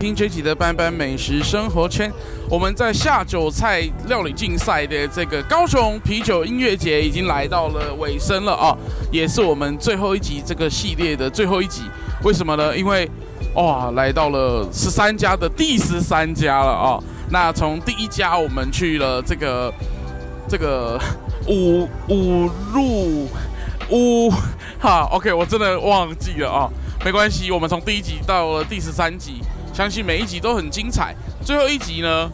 听这集的班班美食生活圈，我们在下酒菜料理竞赛的这个高雄啤酒音乐节已经来到了尾声了啊，也是我们最后一集这个系列的最后一集。为什么呢？因为哇，来到了十三家的第十三家了啊。那从第一家我们去了这个这个五五路五哈，OK，我真的忘记了啊，没关系，我们从第一集到了第十三集。相信每一集都很精彩，最后一集呢，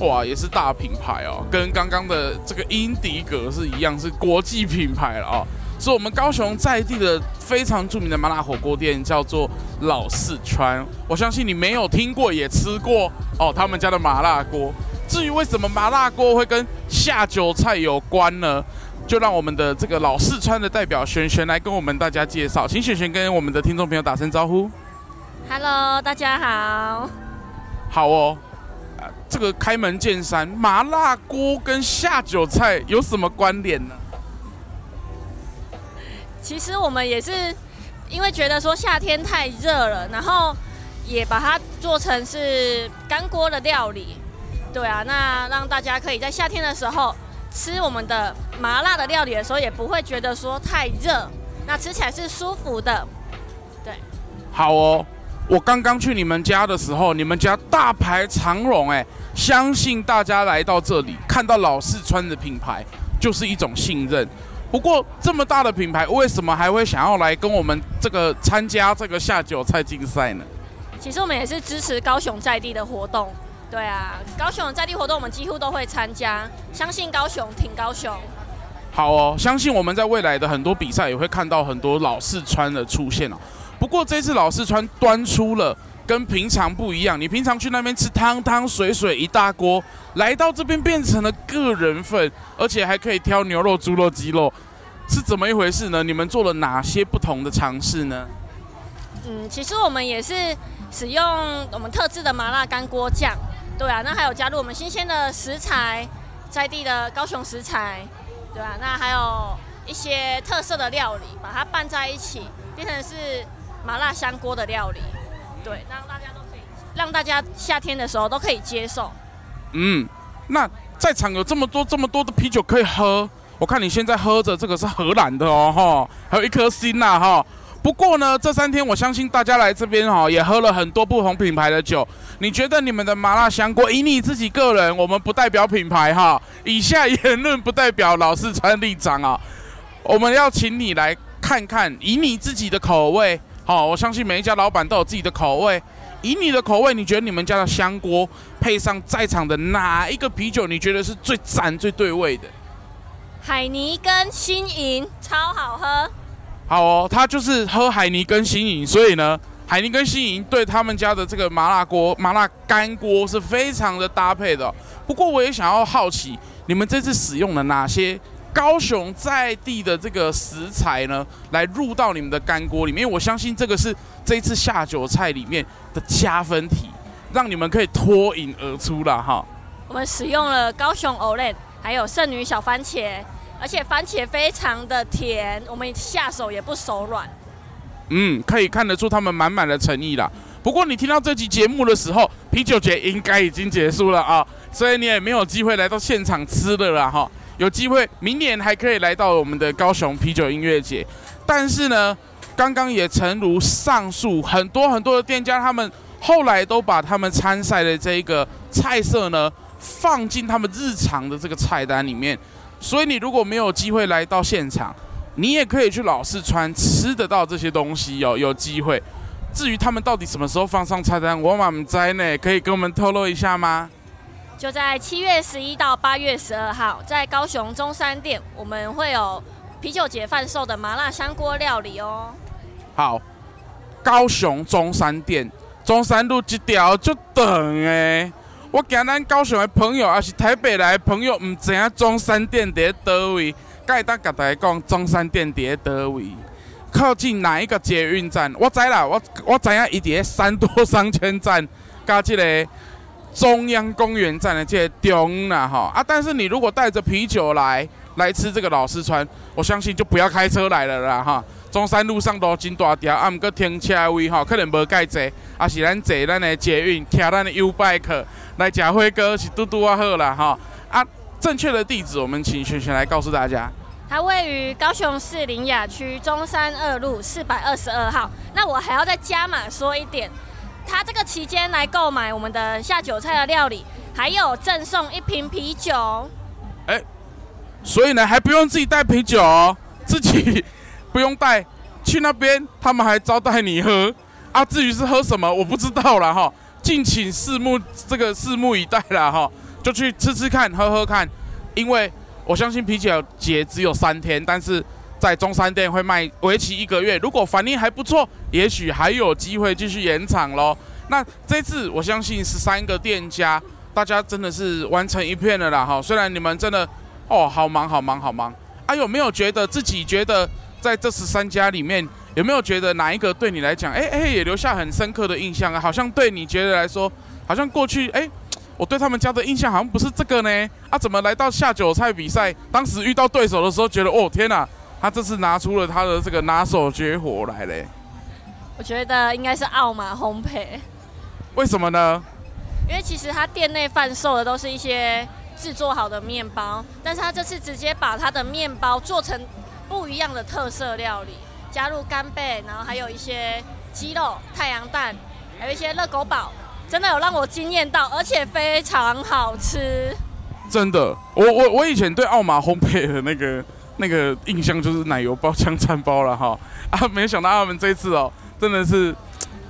哇，也是大品牌哦，跟刚刚的这个英迪格是一样，是国际品牌了哦，是我们高雄在地的非常著名的麻辣火锅店，叫做老四川。我相信你没有听过也吃过哦，他们家的麻辣锅。至于为什么麻辣锅会跟下酒菜有关呢？就让我们的这个老四川的代表璇璇来跟我们大家介绍，请璇璇跟我们的听众朋友打声招呼。Hello，大家好。好哦，这个开门见山，麻辣锅跟下酒菜有什么关联呢？其实我们也是因为觉得说夏天太热了，然后也把它做成是干锅的料理。对啊，那让大家可以在夏天的时候吃我们的麻辣的料理的时候，也不会觉得说太热，那吃起来是舒服的。对，好哦。我刚刚去你们家的时候，你们家大排长龙，哎，相信大家来到这里看到老四川的品牌，就是一种信任。不过这么大的品牌，为什么还会想要来跟我们这个参加这个下酒菜竞赛呢？其实我们也是支持高雄在地的活动，对啊，高雄的在地活动我们几乎都会参加。相信高雄，挺高雄。好哦，相信我们在未来的很多比赛也会看到很多老四川的出现哦。不过这次老四川端出了跟平常不一样，你平常去那边吃汤汤水水一大锅，来到这边变成了个人份，而且还可以挑牛肉、猪肉、鸡肉，是怎么一回事呢？你们做了哪些不同的尝试呢？嗯，其实我们也是使用我们特制的麻辣干锅酱，对啊，那还有加入我们新鲜的食材，在地的高雄食材，对啊，那还有一些特色的料理，把它拌在一起，变成是。麻辣香锅的料理，对，让大家都可以，让大家夏天的时候都可以接受。嗯，那在场有这么多这么多的啤酒可以喝，我看你现在喝着这个是荷兰的哦，哈，还有一颗心呐，哈。不过呢，这三天我相信大家来这边哈，也喝了很多不同品牌的酒。你觉得你们的麻辣香锅，以你自己个人，我们不代表品牌哈，以下言论不代表老四川立场啊，我们要请你来看看，以你自己的口味。好，我相信每一家老板都有自己的口味。以你的口味，你觉得你们家的香锅配上在场的哪一个啤酒，你觉得是最赞、最对味的？海尼跟新营超好喝。好哦，他就是喝海尼跟新营，所以呢，海尼跟新营对他们家的这个麻辣锅、麻辣干锅是非常的搭配的。不过，我也想要好奇，你们这次使用了哪些？高雄在地的这个食材呢，来入到你们的干锅里面，因为我相信这个是这一次下酒菜里面的加分题，让你们可以脱颖而出了哈。我们使用了高雄欧蕾，还有剩女小番茄，而且番茄非常的甜，我们下手也不手软。嗯，可以看得出他们满满的诚意啦。不过你听到这集节目的时候，啤酒节应该已经结束了啊，所以你也没有机会来到现场吃的了哈。有机会，明年还可以来到我们的高雄啤酒音乐节。但是呢，刚刚也诚如上述，很多很多的店家，他们后来都把他们参赛的这个菜色呢，放进他们日常的这个菜单里面。所以你如果没有机会来到现场，你也可以去老四川吃得到这些东西哦。有机会。至于他们到底什么时候放上菜单，我满不在呢，可以跟我们透露一下吗？就在七月十一到八月十二号，在高雄中山店，我们会有啤酒节贩售的麻辣香锅料理哦。好，高雄中山店，中山路这条就等诶。我惊咱高雄的朋友，还是台北来的朋友，唔知影中山店伫倒位，该当甲大家讲中山店伫倒位，靠近哪一个捷运站？我知啦，我我知影伊伫三多商圈站，加这个。中央公园站的这些中啦哈啊，但是你如果带着啤酒来，来吃这个老四川，我相信就不要开车来了啦哈。中山路上都真大条，啊，毋过停车位哈，可能无介济，啊是咱坐咱的捷运，骑咱的 U-Bike 来吃火锅是嘟嘟啊好啦哈。啊，正确的地址我们请璇璇来告诉大家。它位于高雄市林雅区中山二路四百二十二号。那我还要再加码说一点，他这个期间来购买我们的下酒菜的料理，还有赠送一瓶啤酒。哎、所以呢还不用自己带啤酒，哦，自己不用带，去那边他们还招待你喝。啊，至于是喝什么，我不知道了哈，敬请拭目这个拭目以待了哈，就去吃吃看，喝喝看，因为。我相信啤酒节只有三天，但是在中山店会卖为期一个月。如果反应还不错，也许还有机会继续延长喽。那这次我相信十三个店家，大家真的是完成一片了啦哈。虽然你们真的哦好忙好忙好忙啊，有没有觉得自己觉得在这十三家里面，有没有觉得哪一个对你来讲，哎哎也留下很深刻的印象啊？好像对你觉得来说，好像过去哎。我对他们家的印象好像不是这个呢，啊，怎么来到下酒菜比赛？当时遇到对手的时候，觉得哦天哪，他这次拿出了他的这个拿手绝活来嘞。我觉得应该是奥马烘焙。为什么呢？因为其实他店内贩售的都是一些制作好的面包，但是他这次直接把他的面包做成不一样的特色料理，加入干贝，然后还有一些鸡肉、太阳蛋，还有一些热狗堡。真的有让我惊艳到，而且非常好吃。真的，我我我以前对奥马烘焙的那个那个印象就是奶油包 枪餐包了哈啊，没想到他们这次哦，真的是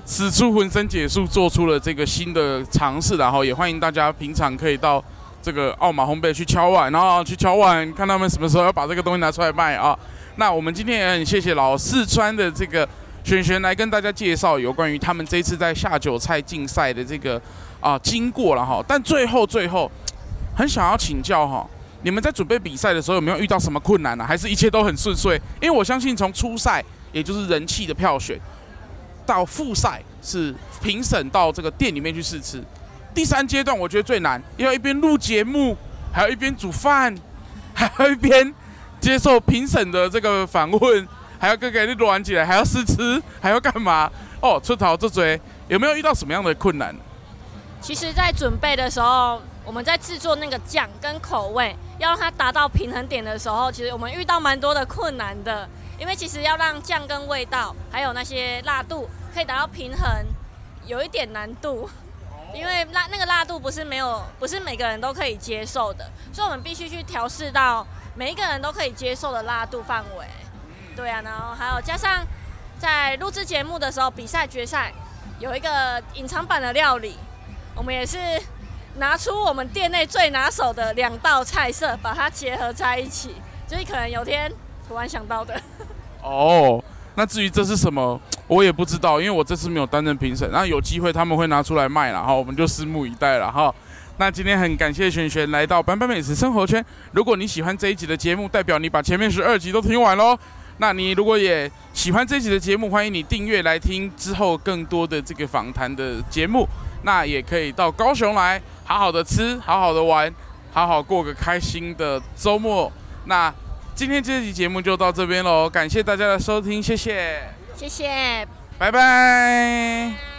使出浑身解数做出了这个新的尝试，然后也欢迎大家平常可以到这个奥马烘焙去敲碗，然后去敲碗看他们什么时候要把这个东西拿出来卖啊。那我们今天也很谢谢老四川的这个。璇璇来跟大家介绍有关于他们这次在下酒菜竞赛的这个啊经过了哈，但最后最后很想要请教哈，你们在准备比赛的时候有没有遇到什么困难呢？还是一切都很顺遂？因为我相信从初赛也就是人气的票选，到复赛是评审到这个店里面去试吃，第三阶段我觉得最难，因为一边录节目，还要一边煮饭，还要一边接受评审的这个访问。还要跟给你摞起来，还要试吃，还要干嘛？哦，出逃这嘴有没有遇到什么样的困难？其实，在准备的时候，我们在制作那个酱跟口味，要让它达到平衡点的时候，其实我们遇到蛮多的困难的。因为其实要让酱跟味道，还有那些辣度可以达到平衡，有一点难度。因为辣那个辣度不是没有，不是每个人都可以接受的，所以我们必须去调试到每一个人都可以接受的辣度范围。对啊，然后还有加上在录制节目的时候，比赛决赛有一个隐藏版的料理，我们也是拿出我们店内最拿手的两道菜色，把它结合在一起，就是可能有天突然想到的。哦，那至于这是什么，我也不知道，因为我这次没有担任评审，那有机会他们会拿出来卖了哈，我们就拭目以待了哈。那今天很感谢璇璇来到班班美食生活圈，如果你喜欢这一集的节目，代表你把前面十二集都听完喽。那你如果也喜欢这一集的节目，欢迎你订阅来听之后更多的这个访谈的节目。那也可以到高雄来，好好的吃，好好的玩，好好过个开心的周末。那今天这期节目就到这边喽，感谢大家的收听，谢谢，谢谢，拜拜。